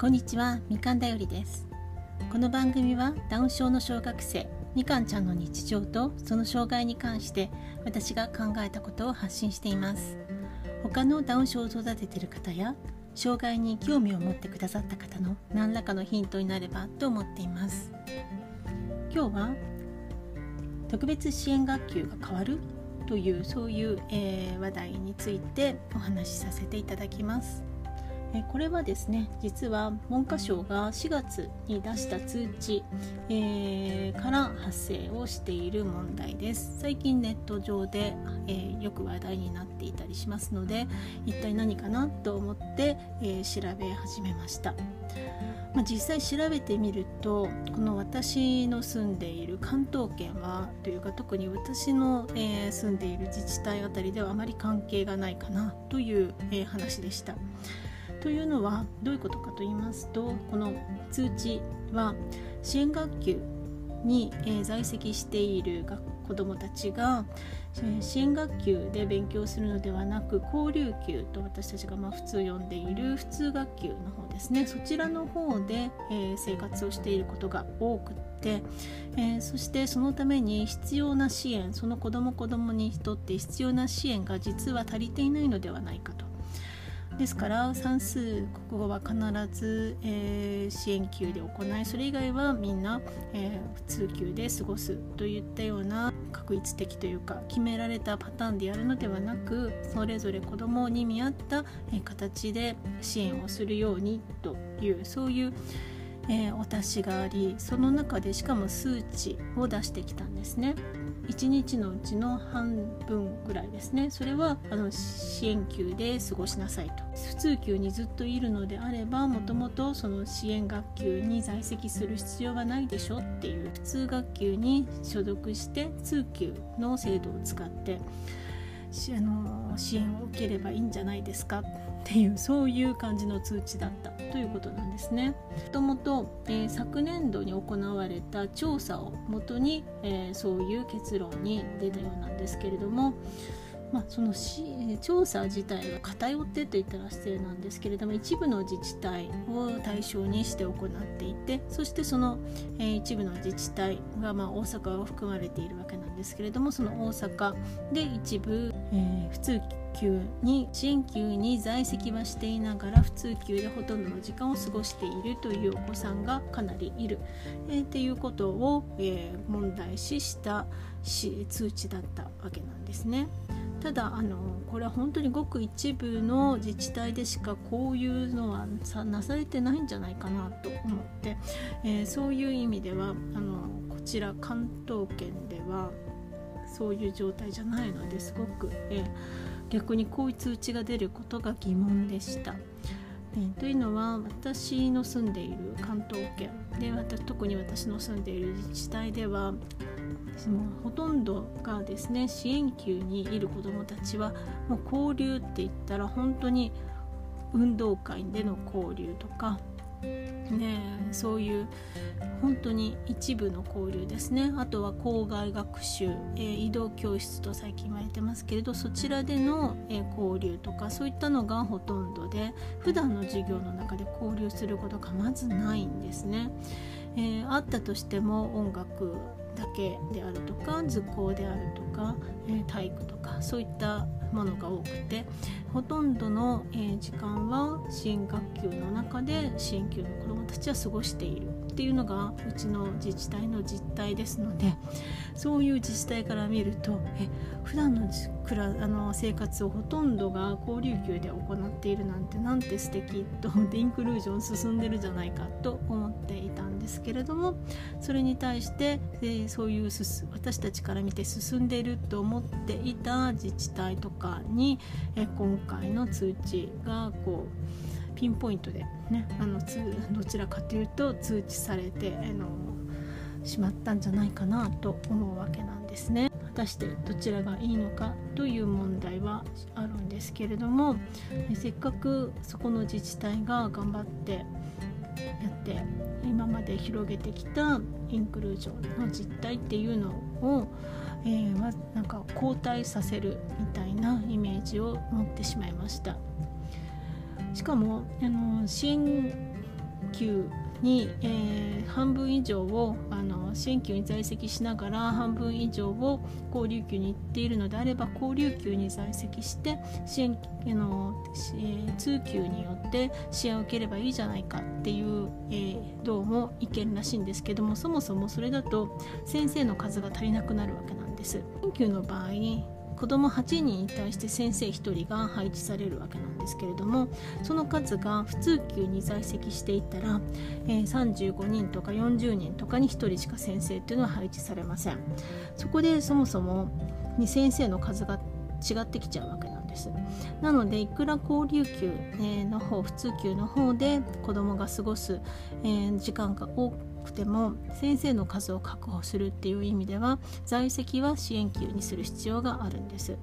こんにちは。みかんだよりです。この番組はダウン症の小学生みかんちゃんの日常とその障害に関して私が考えたことを発信しています。他のダウン症を育てている方や障害に興味を持ってくださった方の何らかのヒントになればと思っています。今日は特別支援学級が変わるというそういう、えー、話題についてお話しさせていただきます。えこれはですね実は文科省が4月に出した通知、えー、から発生をしている問題です最近ネット上で、えー、よく話題になっていたりしますので一体何かなと思って、えー、調べ始めました、まあ、実際調べてみるとこの私の住んでいる関東圏はというか特に私の、え住んでいる自治体あたりではあまり関係がないかなという、え話でした。というのはどういうことかと言いますとこの通知は支援学級に、え在籍している子どもたちが支援学級で勉強するのではなく交流級と私たちがま普通呼んでいる普通学級の方ですねそちらの方で、え生活をしていることが多くて、えそしてそのために必要な支援その子ども子どもにとって必要な支援が実は足りていないのではないかと。ですから算数国語は必ず、えー、支援級で行いそれ以外はみんな、えー、普通級で過ごすといったような確一的というか決められたパターンでやるのではなくそれぞれ子どもに見合った、えー、形で支援をするようにというそういうえー、お達しがありその中でしかも数値を出してきたんですね。1日のうちの半分ぐらいですね。それはあの支援級で過ごしなさいと。普通級にずっといるのであればもともとその支援学級に在籍する必要がないでしょっていう。普通学級に所属して通級の制度を使ってあの支援を受ければいいんじゃないですか。っていうそういう感じの通知だったということなんですね。もともと、えー、昨年度に行われた調査をもとに、えー、そういう結論に出たようなんですけれども、まあ、その調査自体が偏ってといったら失礼なんですけれども一部の自治体を対象にして行っていてそしてその、えー、一部の自治体が、まあ、大阪が含まれているわけなんですけれどもその大阪で一部、えー、普通級に支援級に在籍はしていながら普通級でほとんどの時間を過ごしているというお子さんがかなりいる、えー、っていうことを、えー、問題視した通知だったわけなんですね。ただあのこれは本当にごく一部の自治体でしかこういうのはさなされてないんじゃないかなと思って、えー、そういう意味ではあのこちら関東圏ではそういう状態じゃないのですごく、えー、逆にこういう通知が出ることが疑問でした。えー、というのは私の住んでいる関東圏で特に私の住んでいる自治体ではそのほとんどがですね支援級にいる子どもたちはもう交流って言ったら本当に運動会での交流とかね、そういう本当に一部の交流ですねあとは校外学習、えー、移動教室と最近言われてますけれどそちらでの、えー、交流とかそういったのがほとんどで普段の授業の中で交流することがまずないんですね。えー、あったとしても音楽だけであるとか図工であるとか、え、体育とかそういったものが多くてほとんどの、え、時間は支援学級の中で支援級の子どもたちは過ごしているっていうのがうちの自治体の実態ですのでそういう自治体から見るとえ普段のクラあの生活をほとんどが交流級で行っているなんてなんて素敵と思ってインクルージョン進んでるじゃないかと思っていたんですですけれどもそれに対して、えー、そういう私たちから見て進んでいると思っていた自治体とかに、えー、今回の通知がこうピンポイントで、ね、あのどちらかというと通知されてあのしまったんじゃないかなと思うわけなんですね。果たしてどちらがいいのかという問題はあるんですけれどもせっかくそこの自治体が頑張ってやって今まで広げてきたインクルージョンの実態っていうのを、えー、なんか後退させるみたいなイメージを持ってしまいました。しかもあの新旧に、えー、半分以上をあの支援級に在籍しながら半分以上を交流級に行っているのであれば交流級に在籍して支援あの、えー、通級によって支援を受ければいいじゃないかっていう、えー、どうも意見らしいんですけどもそもそもそれだと先生の数が足りなくなるわけなんです。研究の場合子ども8人に対して先生1人が配置されるわけなんですけれどもその数が普通級に在籍していったら、えー、35人とか40人とかに1人しか先生っていうのは配置されません。そこでそもそもに先生の数が違ってきちゃうわけなんです。なのでいくら交流級の方普通級の方で子どもが過ごす、時間が多くても先生の数を確保するっていう意味では在籍は支援級にする必要があるんです。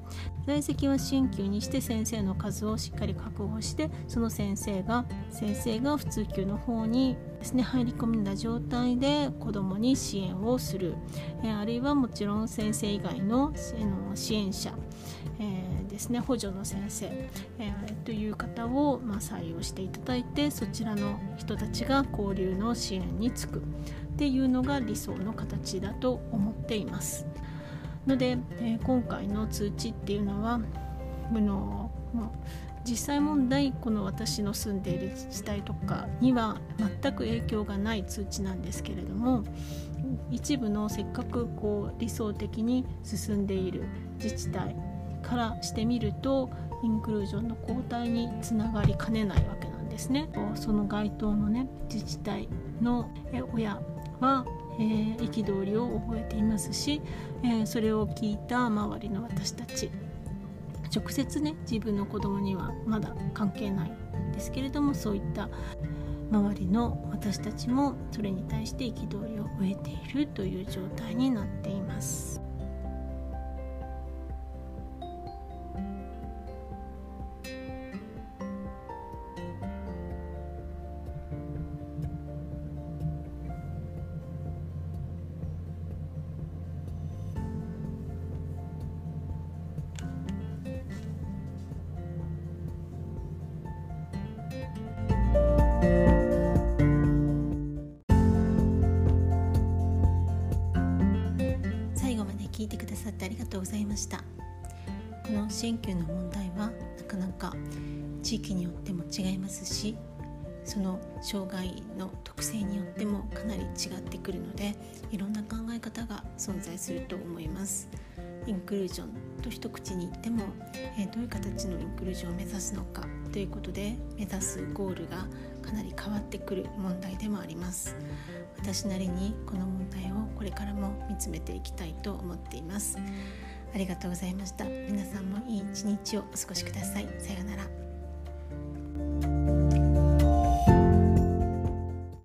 在籍は支援級にして先生の数をしっかり確保してその先生が先生が普通級の方にですね入り込んだ状態で子どもに支援をする、えあるいはもちろん先生以外の支援者、えー、ですね補助の先生、えー、という方を、まあ、採用していただいてそちらの人たちが交流の支援に就くっていうのが理想の形だと思っています。ので、えー、今回の通知っていうのは無の実際問題この私の住んでいる自治体とかには全く影響がない通知なんですけれども一部のせっかくこう理想的に進んでいる自治体からしてみるとインクルージョンの後退につながりかねないわけなんですね。その該当のね自治体の親は憤、えりを覚えていますし、えー、それを聞いた周りの私たち直接ね自分の子供にはまだ関係ないんですけれどもそういった周りの私たちもそれに対して憤りを覚えているという状態になっています。さってありがとうございました。この支援級の問題はなかなか地域によっても違いますしその障害の特性によってもかなり違ってくるのでいろんな考え方が存在すると思います。インクルージョンと一口に言っても、え、どういう形のインクルージョンを目指すのかということで目指すゴールがかなり変わってくる問題でもあります。私なりにこの問題をこれからも見つめていきたいと思っています。ありがとうございました。皆さんもいい一日をお過ごしください。さようなら。